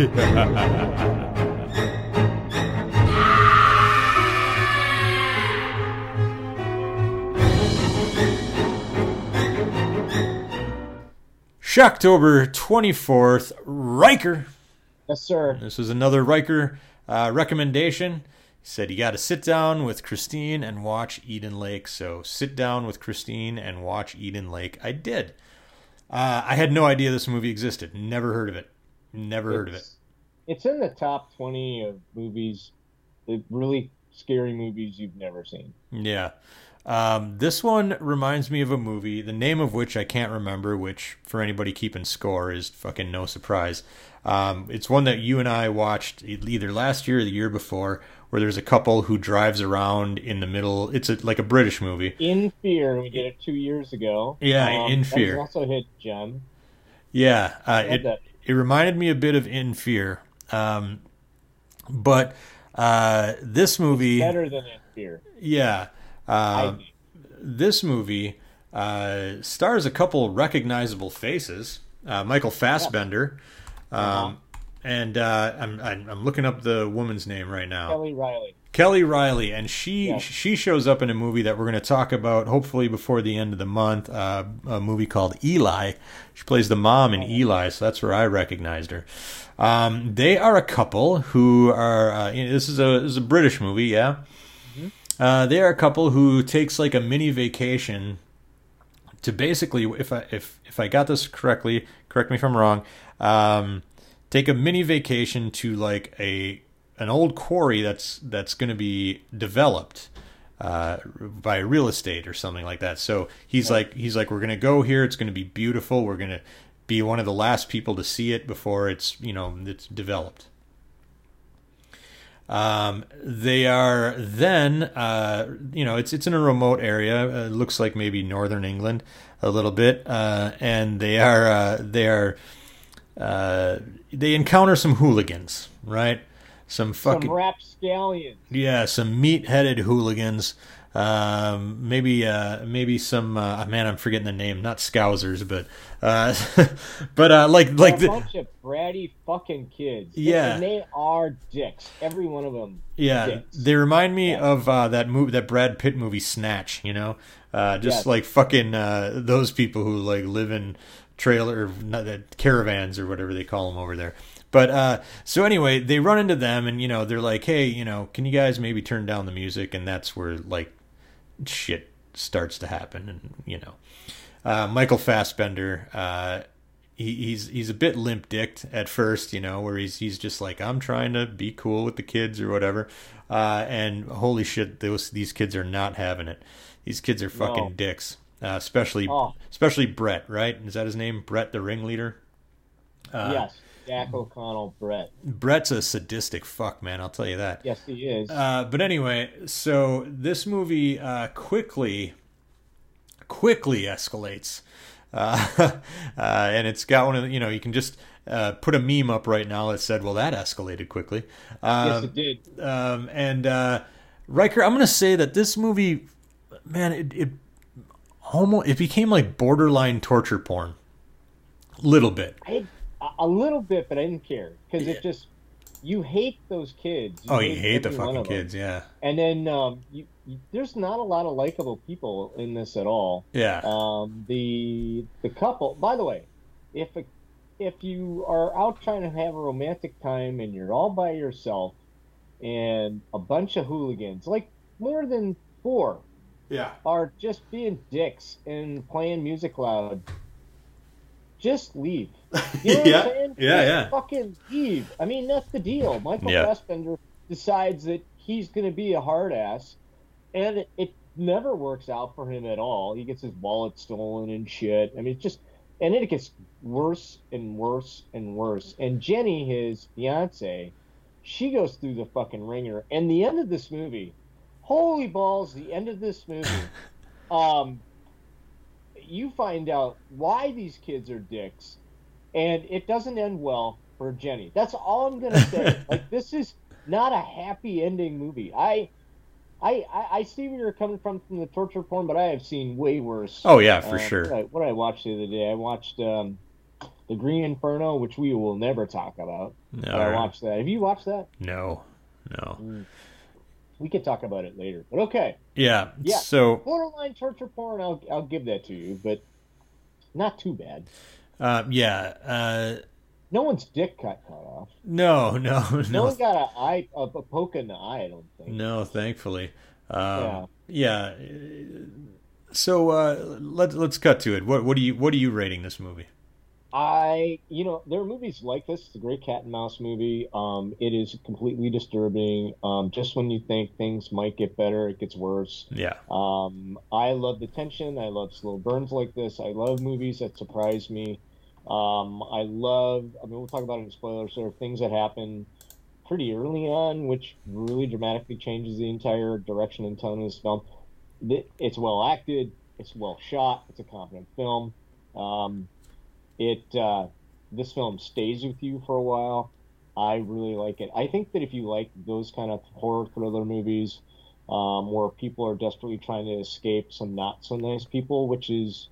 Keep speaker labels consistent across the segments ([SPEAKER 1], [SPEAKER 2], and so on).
[SPEAKER 1] Shocktober 24th, Riker.
[SPEAKER 2] Yes, sir.
[SPEAKER 1] This was another Riker uh, recommendation. He said you got to sit down with Christine and watch Eden Lake. So sit down with Christine and watch Eden Lake. I did. Uh, I had no idea this movie existed. Never heard of it. Never heard of it.
[SPEAKER 2] It's- It's in the top 20 of movies, the really scary movies you've never seen.
[SPEAKER 1] Yeah. Um, this one reminds me of a movie, the name of which I can't remember, which for anybody keeping score is fucking no surprise. Um, it's one that you and I watched either last year or the year before, where there's a couple who drives around in the middle. It's a, like a British movie.
[SPEAKER 2] In Fear, we did it two years ago.
[SPEAKER 1] Yeah, In Fear.
[SPEAKER 2] also hit gem.
[SPEAKER 1] Yeah, uh, it
[SPEAKER 2] that.
[SPEAKER 1] It reminded me a bit of In Fear, um, but uh, this movie,
[SPEAKER 2] Better than In Fear.
[SPEAKER 1] yeah, uh, this movie uh, stars a couple recognizable faces. Uh, Michael Fassbender,
[SPEAKER 2] Uh-huh.
[SPEAKER 1] um, and uh, I'm, I'm I'm looking up the woman's name right now.
[SPEAKER 2] Kelly Reilly.
[SPEAKER 1] Kelly Reilly, and she
[SPEAKER 2] Yeah.
[SPEAKER 1] she shows up in a movie that we're going to talk about hopefully before the end of the month. Uh, a movie called Eli. She plays the mom in Eli, so that's where I recognized her. Um, they are a couple who are. Uh, you know, this is a this is a British movie, yeah. Uh, they are a couple who takes like a mini vacation to basically, if I if if I got this correctly, correct me if I'm wrong. Um, take a mini vacation to like a an old quarry that's that's going to be developed uh, by real estate or something like that. So he's like he's like we're going to go here. It's going to be beautiful. We're going to be one of the last people to see it before it's you know it's developed. Um, they are then, uh, you know, it's it's in a remote area. Uh, it looks like maybe northern England, a little bit, uh, and they are uh, they are uh, they encounter some hooligans, right? Some fucking
[SPEAKER 2] Some rapscallions.
[SPEAKER 1] yeah, some meat-headed hooligans. Um, maybe, uh, maybe some. Uh, man, I'm forgetting the name. Not Scousers, but, uh, but uh, like like
[SPEAKER 2] a
[SPEAKER 1] the,
[SPEAKER 2] bunch of bratty fucking kids.
[SPEAKER 1] Yeah.
[SPEAKER 2] And they are dicks. Every one of them.
[SPEAKER 1] Yeah,
[SPEAKER 2] dicks.
[SPEAKER 1] they remind me of uh, that movie, that Brad Pitt movie, Snatch. You know, uh, just
[SPEAKER 2] Yes.
[SPEAKER 1] like fucking uh, those people who like live in trailer not, uh, caravans or whatever they call them over there. But uh, so anyway, they run into them, and you know, they're like, "Hey, you know, can you guys maybe turn down the music?" And that's where like shit starts to happen, and you know, uh, Michael Fassbender. Uh, he, he's he's a bit limp dicked at first, you know, where he's he's just like I'm trying to be cool with the kids or whatever, uh, and holy shit, those these kids are not having it. These kids are fucking
[SPEAKER 2] No.
[SPEAKER 1] dicks, uh, especially
[SPEAKER 2] Oh.
[SPEAKER 1] especially Brett, right? Is that his name? Brett, the ringleader. Uh,
[SPEAKER 2] yes. Jack O'Connell, Brett.
[SPEAKER 1] Brett's a sadistic fuck, man. I'll tell you that.
[SPEAKER 2] Yes, he is.
[SPEAKER 1] Uh, but anyway, so this movie uh, quickly, quickly escalates, uh, uh, and it's got one of the, you know you can just uh, put a meme up right now that said, "Well, that escalated quickly." Um,
[SPEAKER 2] yes, it did.
[SPEAKER 1] um, and uh, Riker, I'm gonna say that this movie, man, it, it almost it became like borderline torture porn, A little bit.
[SPEAKER 2] I, a- little bit, but I didn't care because it just you hate those kids.
[SPEAKER 1] Oh, you hate the fucking kids, yeah,
[SPEAKER 2] And then um, you, you, there's not a lot of likable people in this at all.
[SPEAKER 1] yeah.
[SPEAKER 2] Um, the the couple. By the way, if a, if you are out trying to have a romantic time and you're all by yourself, and a bunch of hooligans, like more than four,
[SPEAKER 1] yeah.
[SPEAKER 2] are just being dicks and playing music loud, just leave. You know
[SPEAKER 1] Yeah,
[SPEAKER 2] what I'm saying?
[SPEAKER 1] yeah,
[SPEAKER 2] Just
[SPEAKER 1] yeah.
[SPEAKER 2] Fucking leave. I mean, that's the deal. Michael
[SPEAKER 1] Yeah.
[SPEAKER 2] Fassbender decides that he's going to be a hard ass, and it, it never works out for him at all. He gets his wallet stolen and shit. I mean, it's just, and then it gets worse and worse and worse. And Jenny, his fiance, she goes through the fucking ringer. And the end of this movie, holy balls, the end of this movie, um, you find out why these kids are dicks, and it doesn't end well for Jenny. That's all I'm gonna say. like this is not a happy ending movie. I, I, I, I see where you're coming from from the torture porn, but I have seen way worse.
[SPEAKER 1] Oh yeah, for
[SPEAKER 2] Uh,
[SPEAKER 1] sure.
[SPEAKER 2] What I, what I watched the other day, I watched um, The Green Inferno, which we will never talk about.
[SPEAKER 1] No,
[SPEAKER 2] I watched that. Have you watched that?
[SPEAKER 1] no, no.
[SPEAKER 2] Mm. We could talk about it later. But okay,
[SPEAKER 1] Yeah.
[SPEAKER 2] Yeah.
[SPEAKER 1] So,
[SPEAKER 2] borderline torture porn. I'll I'll give that to you, but not too bad.
[SPEAKER 1] uh, yeah. Uh,
[SPEAKER 2] No one's dick got cut off.
[SPEAKER 1] no, no,
[SPEAKER 2] No,
[SPEAKER 1] no,
[SPEAKER 2] one got a eye a, a poke in the eye. I don't think.
[SPEAKER 1] no. Thankfully. Um, yeah. So uh, let's let's cut to it. What what are you what are you rating this movie?
[SPEAKER 2] I, you know, there are movies like this. It's a great cat and mouse movie. Um, it is completely disturbing. Um, just when you think things might get better, it gets worse.
[SPEAKER 1] Yeah.
[SPEAKER 2] Um, I love the tension. I love slow burns like this. I love movies that surprise me. Um, I love. I mean, we'll talk about it in spoilers. There are things that happen pretty early on, which really dramatically changes the entire direction and tone of this film. It's well acted. It's well shot. It's a competent film. Um, it uh, this film stays with you for a while. I really like it. I think that if you like those kind of horror thriller movies, um, where people are desperately trying to escape some not so nice people, which is,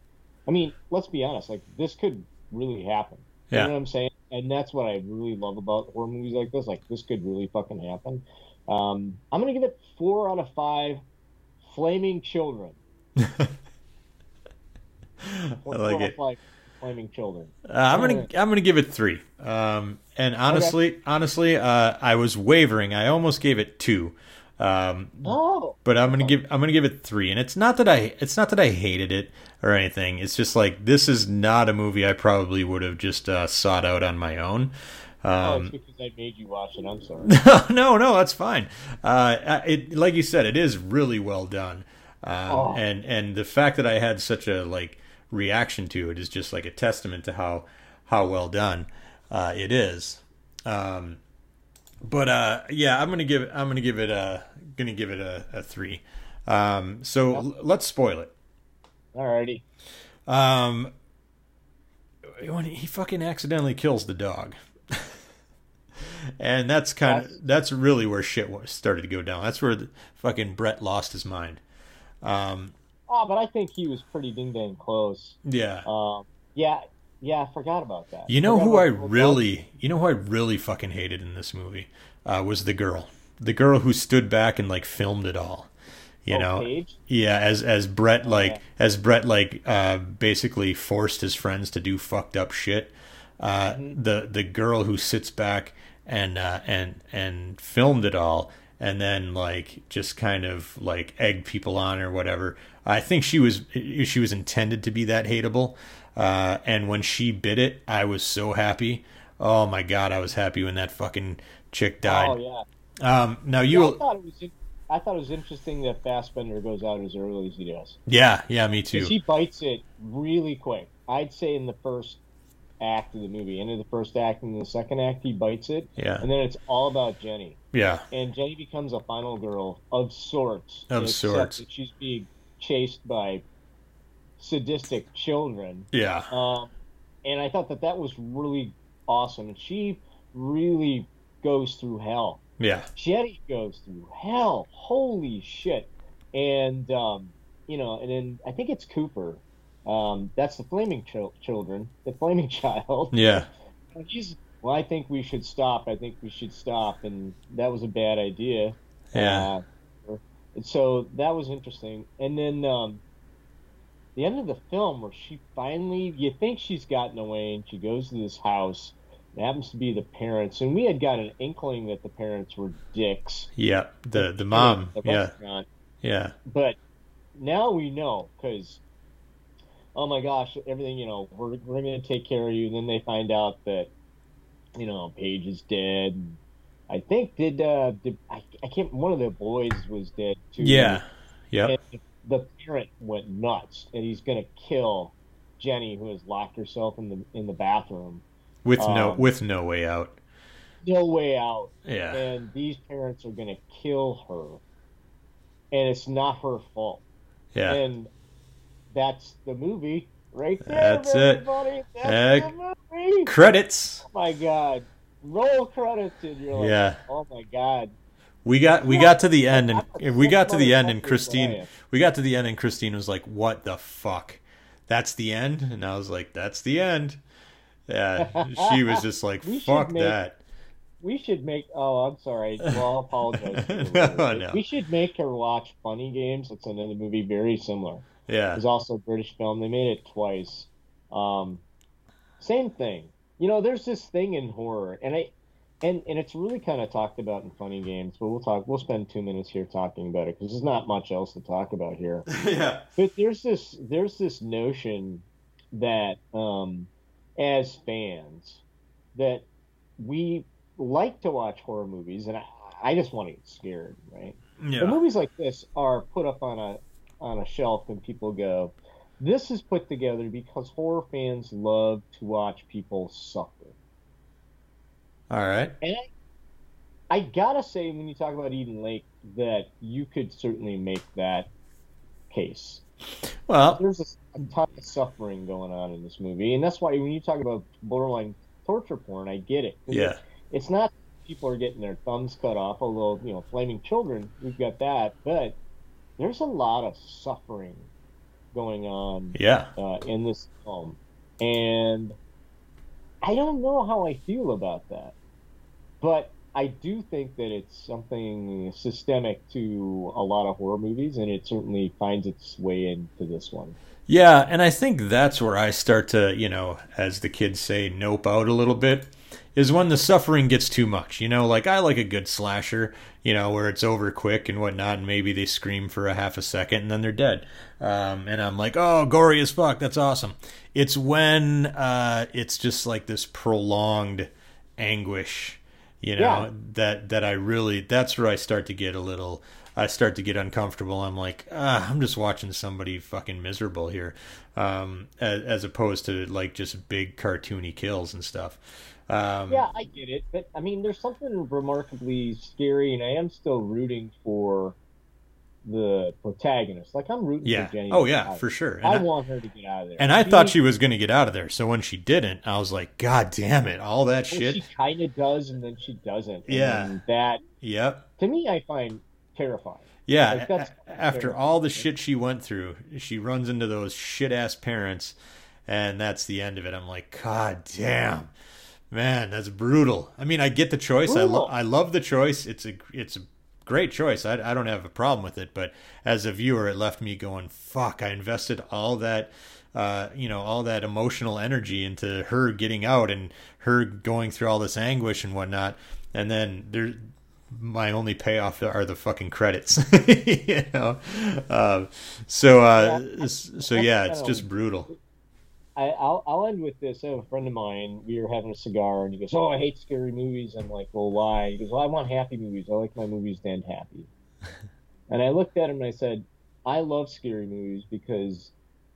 [SPEAKER 2] I mean, let's be honest, like this could really happen.
[SPEAKER 1] Yeah.
[SPEAKER 2] You know what I'm saying? And that's what I really love about horror movies like this. Like this could really fucking happen. Um, I'm gonna give it four out of five. Flaming children.
[SPEAKER 1] I like it.
[SPEAKER 2] five flaming children.
[SPEAKER 1] Uh, I'm gonna I'm gonna give it three. Um, and honestly, honestly, uh, I was wavering. I almost gave it two. Um,
[SPEAKER 2] Oh,
[SPEAKER 1] but I'm gonna give I'm gonna give it three. And it's not that I it's not that I hated it or anything. It's just like this is not a movie I probably would have just uh, sought out on my own.
[SPEAKER 2] oh,
[SPEAKER 1] Um,
[SPEAKER 2] it's because I made you watch it. I'm sorry.
[SPEAKER 1] no, no, that's fine. Uh, it like you said, it is really well done, um,
[SPEAKER 2] Oh.
[SPEAKER 1] and and the fact that I had such a like reaction to it is just like a testament to how how well done uh, it is. Um, but uh, yeah, I'm gonna give it. I'm gonna give it a gonna give it a, a three. Um, so l- let's spoil it.
[SPEAKER 2] Alrighty.
[SPEAKER 1] Um, when he fucking accidentally kills the dog, and that's kind of
[SPEAKER 2] That's-
[SPEAKER 1] really where shit started to go down. That's where the, fucking Brett lost his mind. Um,
[SPEAKER 2] Oh, but I think he was pretty ding dang close.
[SPEAKER 1] yeah,
[SPEAKER 2] Um, yeah, yeah, I forgot about that.
[SPEAKER 1] you know who I
[SPEAKER 2] about the whole
[SPEAKER 1] really, you know who I really fucking hated in this movie uh, was the girl, the girl who stood back and like filmed it all. You
[SPEAKER 2] Oh,
[SPEAKER 1] know,
[SPEAKER 2] Paige?
[SPEAKER 1] Yeah, as as Brett like
[SPEAKER 2] yeah.
[SPEAKER 1] as Brett like uh, basically forced his friends to do fucked up shit. Uh,
[SPEAKER 2] Mm-hmm.
[SPEAKER 1] The the girl who sits back and uh, and and filmed it all, and then like just kind of like egg people on or whatever. I think she was she was intended to be that hateable. Uh, and when she bit it, I was so happy. Oh my god, I was happy when that fucking chick died.
[SPEAKER 2] Oh yeah.
[SPEAKER 1] Um, now
[SPEAKER 2] Yeah,
[SPEAKER 1] you,
[SPEAKER 2] I thought it was. I thought it was interesting that Fassbender goes out as early as he does.
[SPEAKER 1] yeah, yeah, me too.
[SPEAKER 2] he bites it really quick. I'd say in the first act of the movie, end of the first act, and the second act, he bites it,
[SPEAKER 1] Yeah,
[SPEAKER 2] and then it's all about Jenny.
[SPEAKER 1] Yeah,
[SPEAKER 2] and Jenny becomes a final girl of sorts.
[SPEAKER 1] Of sorts.
[SPEAKER 2] that she's being chased by sadistic children.
[SPEAKER 1] yeah.
[SPEAKER 2] Um, and I thought that that was really awesome. And she really goes through hell.
[SPEAKER 1] Yeah,
[SPEAKER 2] Jenny goes through hell. Holy shit! And um, you know, and then I think it's Cooper. Um, that's the flaming chil- children, the flaming child.
[SPEAKER 1] yeah,
[SPEAKER 2] He's well. I think we should stop. I think we should stop. And that was a bad idea.
[SPEAKER 1] yeah,
[SPEAKER 2] Uh, and so that was interesting. And then um, the end of the film, where she finally, you think she's gotten away, and she goes to this house. It happens to be the parents, and we had got an inkling that the parents were dicks.
[SPEAKER 1] yeah. The the mom,
[SPEAKER 2] The
[SPEAKER 1] yeah,
[SPEAKER 2] restaurant.
[SPEAKER 1] yeah,
[SPEAKER 2] But now we know because, oh my gosh, everything you know, we're we're gonna take care of you. And then they find out that, you know, Paige is dead. I think did uh did, I, I can't one of the boys was dead too.
[SPEAKER 1] yeah, yep,
[SPEAKER 2] And the parent went nuts, and he's gonna kill Jenny, who has locked herself in the in the bathroom.
[SPEAKER 1] with no
[SPEAKER 2] um,
[SPEAKER 1] with no way out.
[SPEAKER 2] No way out.
[SPEAKER 1] Yeah,
[SPEAKER 2] And these parents are gonna kill her, and it's not her fault.
[SPEAKER 1] yeah,
[SPEAKER 2] And that's the movie right there.
[SPEAKER 1] That's it.
[SPEAKER 2] That's
[SPEAKER 1] Heck.
[SPEAKER 2] the movie.
[SPEAKER 1] Credits.
[SPEAKER 2] Oh my god. Roll credits and you're like,
[SPEAKER 1] Yeah,
[SPEAKER 2] oh my god.
[SPEAKER 1] we got we got to the end, and we got to the end, and Christine, we got to the end, and Christine was like, "What the fuck? That's the end?" And I was like, "That's the end." Yeah, she was just like, fuck
[SPEAKER 2] make-
[SPEAKER 1] that.
[SPEAKER 2] We should make. Oh, I'm sorry. Well, I'll apologize.
[SPEAKER 1] No, no.
[SPEAKER 2] We should make her watch Funny Games. It's another movie very similar.
[SPEAKER 1] Yeah,
[SPEAKER 2] It was also a British film. They made it twice. Um, same thing. You know, there's this thing in horror, and I, and and it's really kind of talked about in Funny Games. But we'll talk. We'll spend two minutes here talking about it because there's not much else to talk about here.
[SPEAKER 1] yeah,
[SPEAKER 2] But there's this there's this notion that um, as fans that we like to watch horror movies, and I, I just want to get scared, right? The
[SPEAKER 1] yeah,
[SPEAKER 2] movies like this are put up on a on a shelf, and people go, "This is put together because horror fans love to watch people suffer."
[SPEAKER 1] all right.
[SPEAKER 2] And I, I gotta say, when you talk about Eden Lake, that you could certainly make that case.
[SPEAKER 1] Well,
[SPEAKER 2] There's a, a ton of suffering going on in this movie, and that's why when you talk about borderline torture porn, I get it.
[SPEAKER 1] yeah,
[SPEAKER 2] it's not people are getting their thumbs cut off, although you know, flaming children, we've got that, but there's a lot of suffering going on
[SPEAKER 1] yeah,
[SPEAKER 2] uh, in this film, and I don't know how I feel about that, but I do think that it's something systemic to a lot of horror movies, and it certainly finds its way into this one.
[SPEAKER 1] yeah. And I think that's where I start to, you know, as the kids say, nope out a little bit. Is when the suffering gets too much. You know, like I like a good slasher, you know, where it's over quick and whatnot, and maybe they scream for a half a second and then they're dead. Um, and I'm like, oh, gory as fuck. That's awesome. It's when uh, it's just like this prolonged anguish, you know,
[SPEAKER 2] Yeah.
[SPEAKER 1] that that I really that's where I start to get a little I start to get uncomfortable. I'm like, ah, I'm just watching somebody fucking miserable here, um, as, as opposed to like just big cartoony kills and stuff. Um,
[SPEAKER 2] Yeah, I get it, but I mean, there's something remarkably scary, and I am still rooting for the protagonist. Like I'm rooting
[SPEAKER 1] yeah.
[SPEAKER 2] for Jenny.
[SPEAKER 1] Oh yeah, for sure. And
[SPEAKER 2] I,
[SPEAKER 1] I,
[SPEAKER 2] want her to get out of there.
[SPEAKER 1] and I thought she was going to get out of there. So when she didn't, I was like, God damn it, all that shit.
[SPEAKER 2] She kind of does, and then she doesn't.
[SPEAKER 1] Yeah.
[SPEAKER 2] and that
[SPEAKER 1] Yep.
[SPEAKER 2] to me, I find terrifying.
[SPEAKER 1] Yeah,
[SPEAKER 2] Like,
[SPEAKER 1] after all the shit she went through, she runs into those shit ass parents, and that's the end of it. I'm like, God damn, man, that's brutal. I mean, I get the choice. I lo- I love the choice. It's a it's a great choice. I I don't have a problem with it. But as a viewer, it left me going, fuck. I invested all that. Uh, you know, all that emotional energy into her getting out and her going through all this anguish and whatnot, and then there, my only payoff are the fucking credits. you know, um, so uh,
[SPEAKER 2] Yeah.
[SPEAKER 1] so yeah, it's just brutal.
[SPEAKER 2] I, I'll, I'll end with this. I have a friend of mine. We were having a cigar, and he goes, "Oh, I hate scary movies." I'm like, "Well, why?" He goes, "Well, I want happy movies. I like my movies to end happy." and I looked at him and I said, "I love scary movies because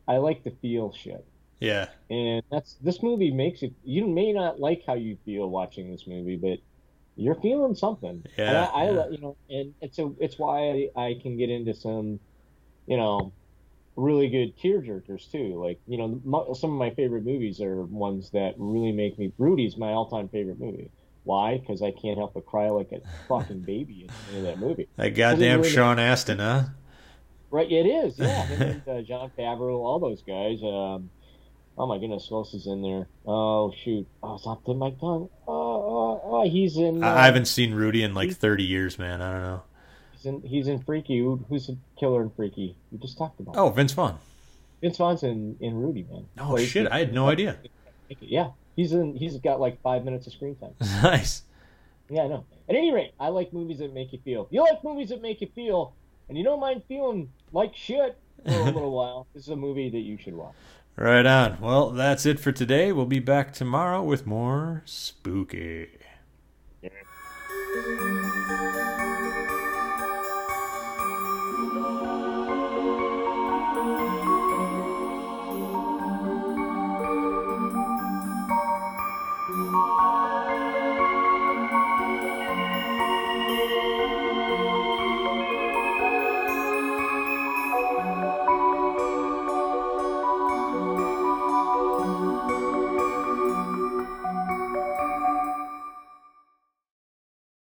[SPEAKER 2] I like to feel shit."
[SPEAKER 1] Yeah,
[SPEAKER 2] And that's this movie makes it. You may not like how you feel watching this movie, but you're feeling something. And
[SPEAKER 1] Yeah,
[SPEAKER 2] I, I
[SPEAKER 1] yeah.
[SPEAKER 2] you know, and it's a, it's why I, I can get into some, you know, really good tear jerkers too. Like you know, some of my favorite movies are ones that really make me. Rudy's my all-time favorite movie. Why? Because I can't help but cry like a fucking baby in the of that movie.
[SPEAKER 1] that goddamn
[SPEAKER 2] really-
[SPEAKER 1] Sean Astin, huh?
[SPEAKER 2] Right? It is. Yeah. And uh, Jon Favreau, all those guys. Um, oh my goodness, who else is in there? Oh shoot! Oh, it's off to my tongue. Oh, oh, oh, he's in. Uh,
[SPEAKER 1] I I haven't seen Rudy in like 30 years, man. I don't know.
[SPEAKER 2] He's in. He's in Freaky. Who, who's the killer in Freaky? We just talked about.
[SPEAKER 1] Oh, Vince Vaughn.
[SPEAKER 2] Vince Vaughn's in, in Rudy, man.
[SPEAKER 1] Oh
[SPEAKER 2] Plays
[SPEAKER 1] shit, I had no idea.
[SPEAKER 2] Yeah, he's in. He's got like five minutes of screen time.
[SPEAKER 1] nice.
[SPEAKER 2] Yeah, I know. At any rate, I like movies that make you feel. You like movies that make you feel, and you don't mind feeling like shit for a little while, this is a movie that you should watch.
[SPEAKER 1] Right on. Well, that's it for today. We'll be back tomorrow with more spooky.
[SPEAKER 2] Yeah.